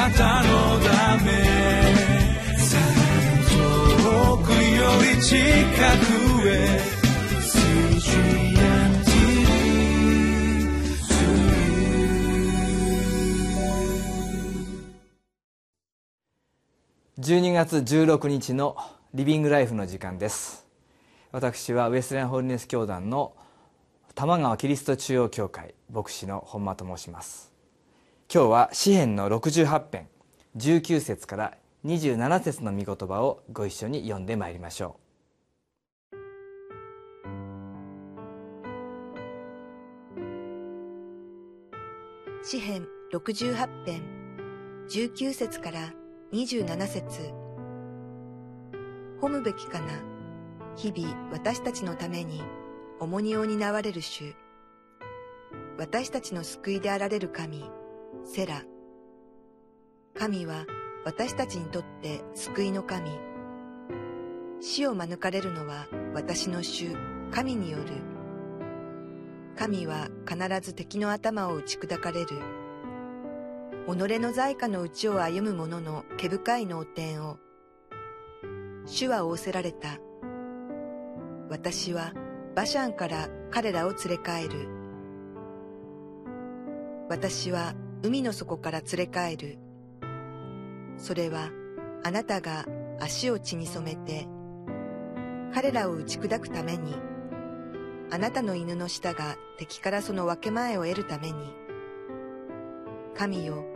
なたのため遠くより近くへ12月16日のリビングライフの時間です。私はウェスレンホールネス教団の玉川キリスト中央教会牧師の本間と申します。今日は詩編の68編19節から27節の御言葉をご一緒に読んでまいりましょう。詩編68編19節から27節。褒むべきかな日々私たちのために重荷を担われる主。私たちの救いであられる神。セラ神は私たちにとって救いの神死を免れるのは私の主神による神は必ず敵の頭を打ち砕かれる己の在家のうちを歩む者の毛深い脳天を。主は仰せられた。私はバシャンから彼らを連れ帰る。私は海の底から連れ帰る。それはあなたが足を血に染めて、彼らを打ち砕くために、あなたの犬の舌が敵からその分け前を得るために、神よ、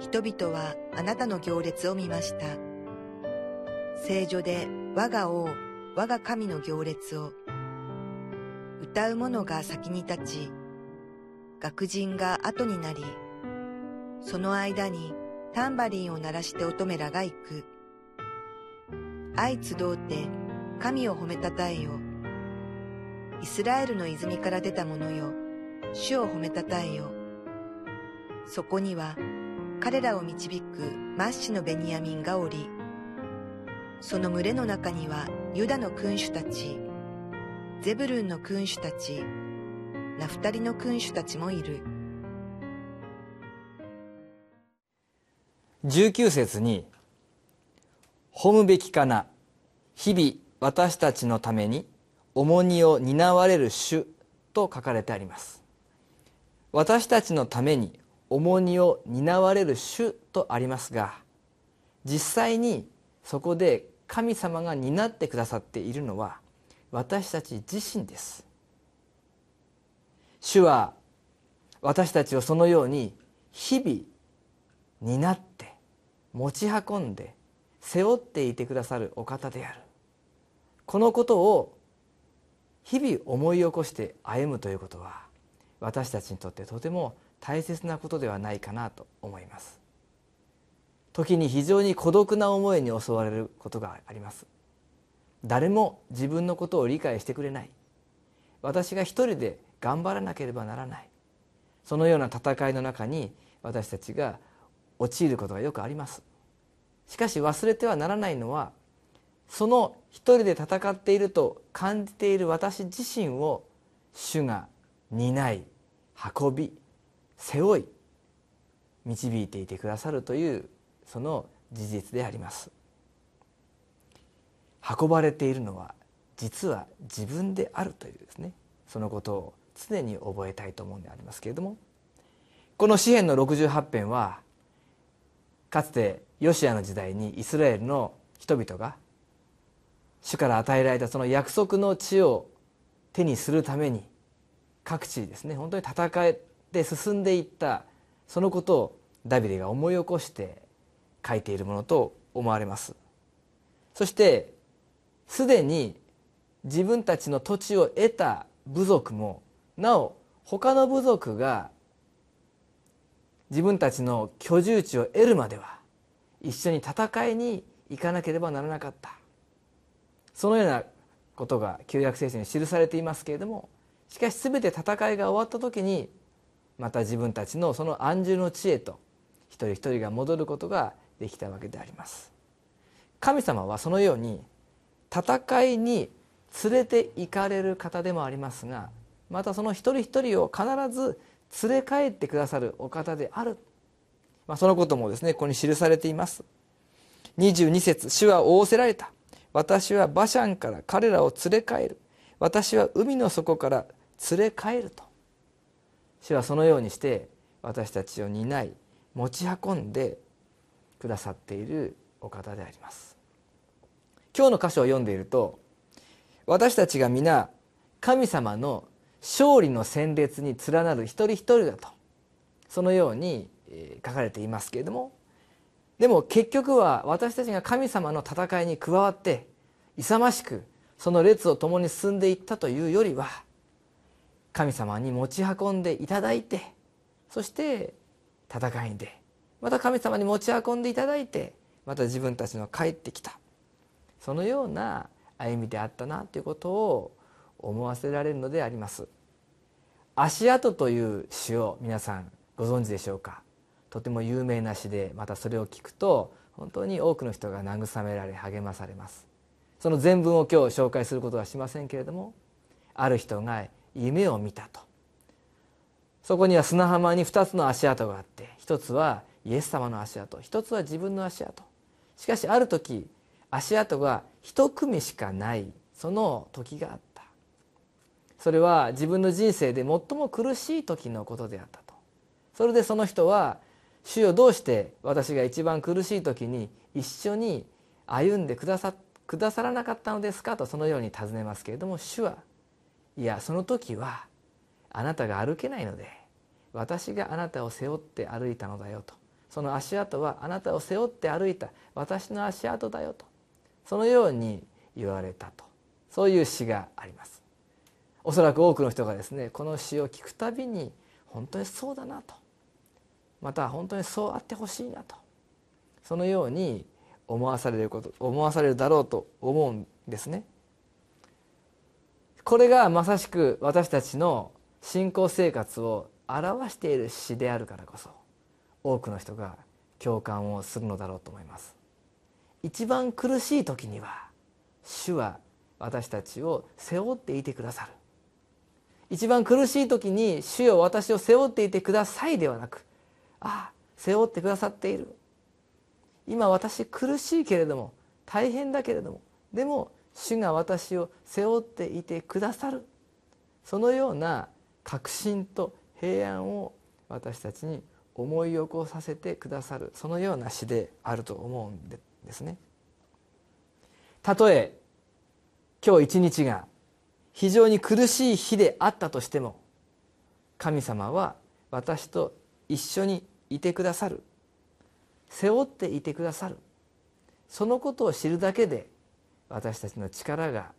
人々はあなたの行列を見ました。聖女で我が王、我が神の行列を。歌う者が先に立ち、学人が後になり、その間にタンバリンを鳴らして乙女らが行く。相集うて神を褒めたたえよ。イスラエルの泉から出た者よ、主を褒めたたえよ。そこには彼らを導くマッシのベニヤミンがおり、その群れの中にはユダの君主たち、ゼブルンの君主たち、ナフタリの君主たちもいる。19節に「褒むべきかな日々私たちのために重荷を担われる主」と書かれてあります。私たちのために重荷を担われる主とありますが実際にそこで神様が担ってくださっているのは私たち自身です。主は私たちをそのように日々担って持ち運んで背負っていてくださるお方である。このことを日々思い起こして歩むということは私たちにとってとても大切なことではないかなと思います。時に非常に孤独な思いに襲われることがあります。誰も自分のことを理解してくれない。私が一人で頑張らなければならない。そのような戦いの中に私たちが陥ることがよくあります。しかし忘れてはならないのはその一人で戦っていると感じている私自身を主が担い運び背負い導いていてくださるというその事実であります。運ばれているのは実は自分であるというですねそのことを常に覚えたいと思うんでありますけれどもこの詩篇の68編はかつてヨシアの時代にイスラエルの人々が主から与えられたその約束の地を手にするために各地ですね本当に戦えで進んでいったそのことをダビデが思い起こして書いているものと思われます。そしてすでに自分たちの土地を得た部族もなお他の部族が自分たちの居住地を得るまでは一緒に戦いに行かなければならなかった。そのようなことが旧約聖書に記されていますけれどもしかし全て戦いが終わった時にまた自分たちのその安住の地へと一人一人が戻ることができたわけであります。神様はそのように戦いに連れて行かれる方でもありますがまたその一人一人を必ず連れ帰ってくださるお方である。まあ、そのこともですねここに記されています。22節主は仰せられた。私は馬車から彼らを連れ帰る。私は海の底から連れ帰ると。主はそのようにして私たちを担い持ち運んでくださっているお方であります。今日の箇所を読んでいると私たちが皆神様の勝利の戦列に連なる一人一人だと。そのように書かれていますけれども。でも結局は私たちが神様の戦いに加わって勇ましくその列を共に進んでいったというよりは神様に持ち運んでいただいてそして戦いに出また神様に持ち運んでいただいてまた自分たちの帰ってきた。そのような歩みであったなということを思わせられるのであります。足跡という詩を皆さんご存知でしょうか？とても有名な詩でまたそれを聞くと本当に多くの人が慰められ励まされます。その全文を今日紹介することはしませんけれどもある人が夢を見たと。そこには砂浜に2つの足跡があって一つはイエス様の足跡一つは自分の足跡。しかしある時足跡が一組しかないその時があった。それは自分の人生で最も苦しい時のことであったと。それでその人は「主よどうして私が一番苦しい時に一緒に歩んでくださくださらなかったのですか?」とそのように尋ねますけれども主はいやその時はあなたが歩けないので私があなたを背負って歩いたのだよと。その足跡はあなたを背負って歩いた私の足跡だよと。そのように言われたと。そういう詩があります。おそらく多くの人がですねこの詩を聞くたびに本当にそうだなと。また本当にそうあってほしいなと。そのように思わされること思わされるだろうと思うんですね。これがまさしく私たちの信仰生活を表している詩であるからこそ多くの人が共感をするのだろうと思います。一番苦しい時には主は私たちを背負っていてくださる。一番苦しい時に主よ私を背負っていてくださいではなくああ背負ってくださっている。今私苦しいけれども大変だけれどもでも主が私を背負っていてくださる。そのような確信と平安を私たちに思い起こさせてくださる。そのような詩であると思うんですね。たとえ今日一日が非常に苦しい日であったとしても神様は私と一緒にいてくださる。背負っていてくださる。そのことを知るだけで私たちの力が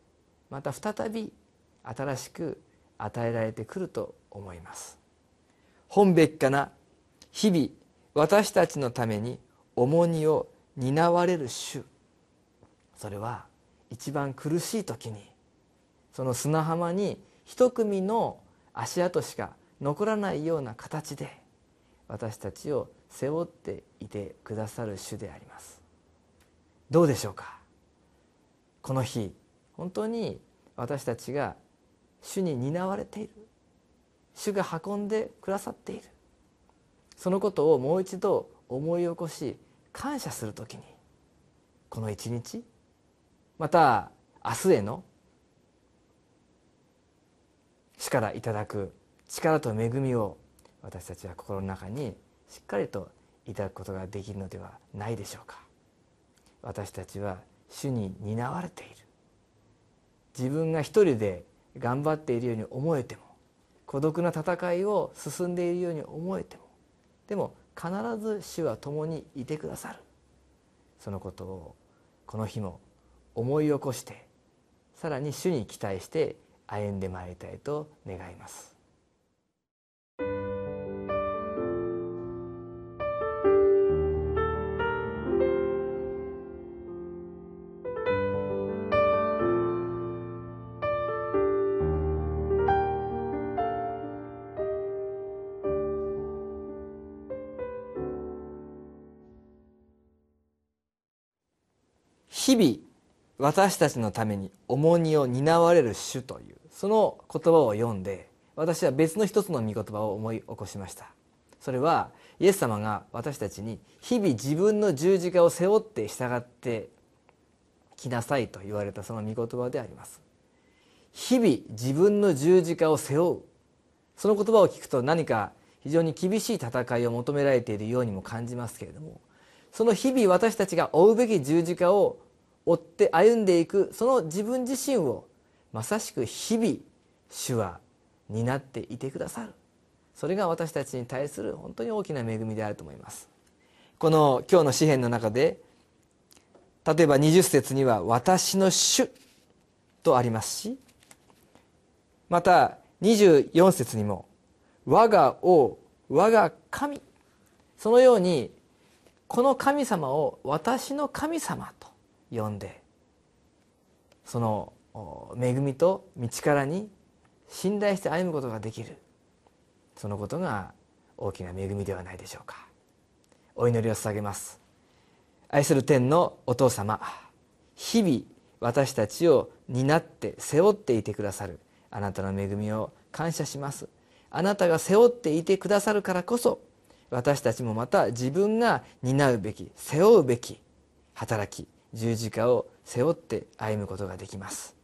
また再び新しく与えられてくると思います。本べきかな日々私たちのために重荷を担われる主。それは一番苦しい時にその砂浜に一組の足跡しか残らないような形で私たちを背負っていてくださる主であります。どうでしょうか？この日本当に私たちが主に担われている。主が運んでくださっている。そのことをもう一度思い起こし感謝する時にこの一日また明日への死からいただく力と恵みを私たちは心の中にしっかりといただくことができるのではないでしょうか。私たちは主に担われている。自分が一人で頑張っているように思えても孤独な戦いを進んでいるように思えてもでも必ず主は共にいてくださる。そのことをこの日も思い起こしてさらに主に期待して歩んでまいりたいと願います。日々私たちのために重荷を担われる主というその言葉を読んで私は別の一つの御言葉を思い起こしました。それはイエス様が私たちに日々自分の十字架を背負って従ってきなさいと言われたその御言葉であります。日々自分の十字架を背負う。その言葉を聞くと何か非常に厳しい戦いを求められているようにも感じますけれどもその日々私たちが追うべき十字架を追って歩んでいくその自分自身をまさしく日々主は担っていてくださる。それが私たちに対する本当に大きな恵みであると思います。この今日の詩篇の中で例えば20節には「私の主」とありますしまた24節にも「我が王我が神」そのようにこの神様を私の神様と呼んでその恵みと道からに信頼して歩むことができる。そのことが大きな恵みではないでしょうか。お祈りを捧げます。愛する天のお父様日々私たちを担って背負っていてくださる。あなたの恵みを感謝します。あなたが背負っていてくださるからこそ私たちもまた自分が担うべき背負うべき働き十字架を背負って歩むことができます。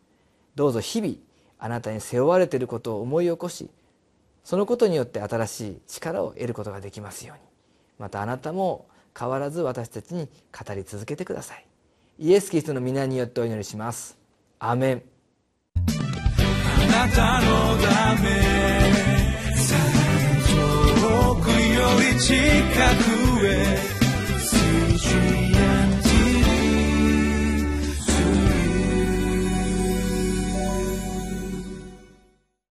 どうぞ日々あなたに背負われていることを思い起こしそのことによって新しい力を得ることができますように。またあなたも変わらず私たちに語り続けてください。イエス・キリストの皆によってお祈りします。アメン。あなたのため遠くより近くへ。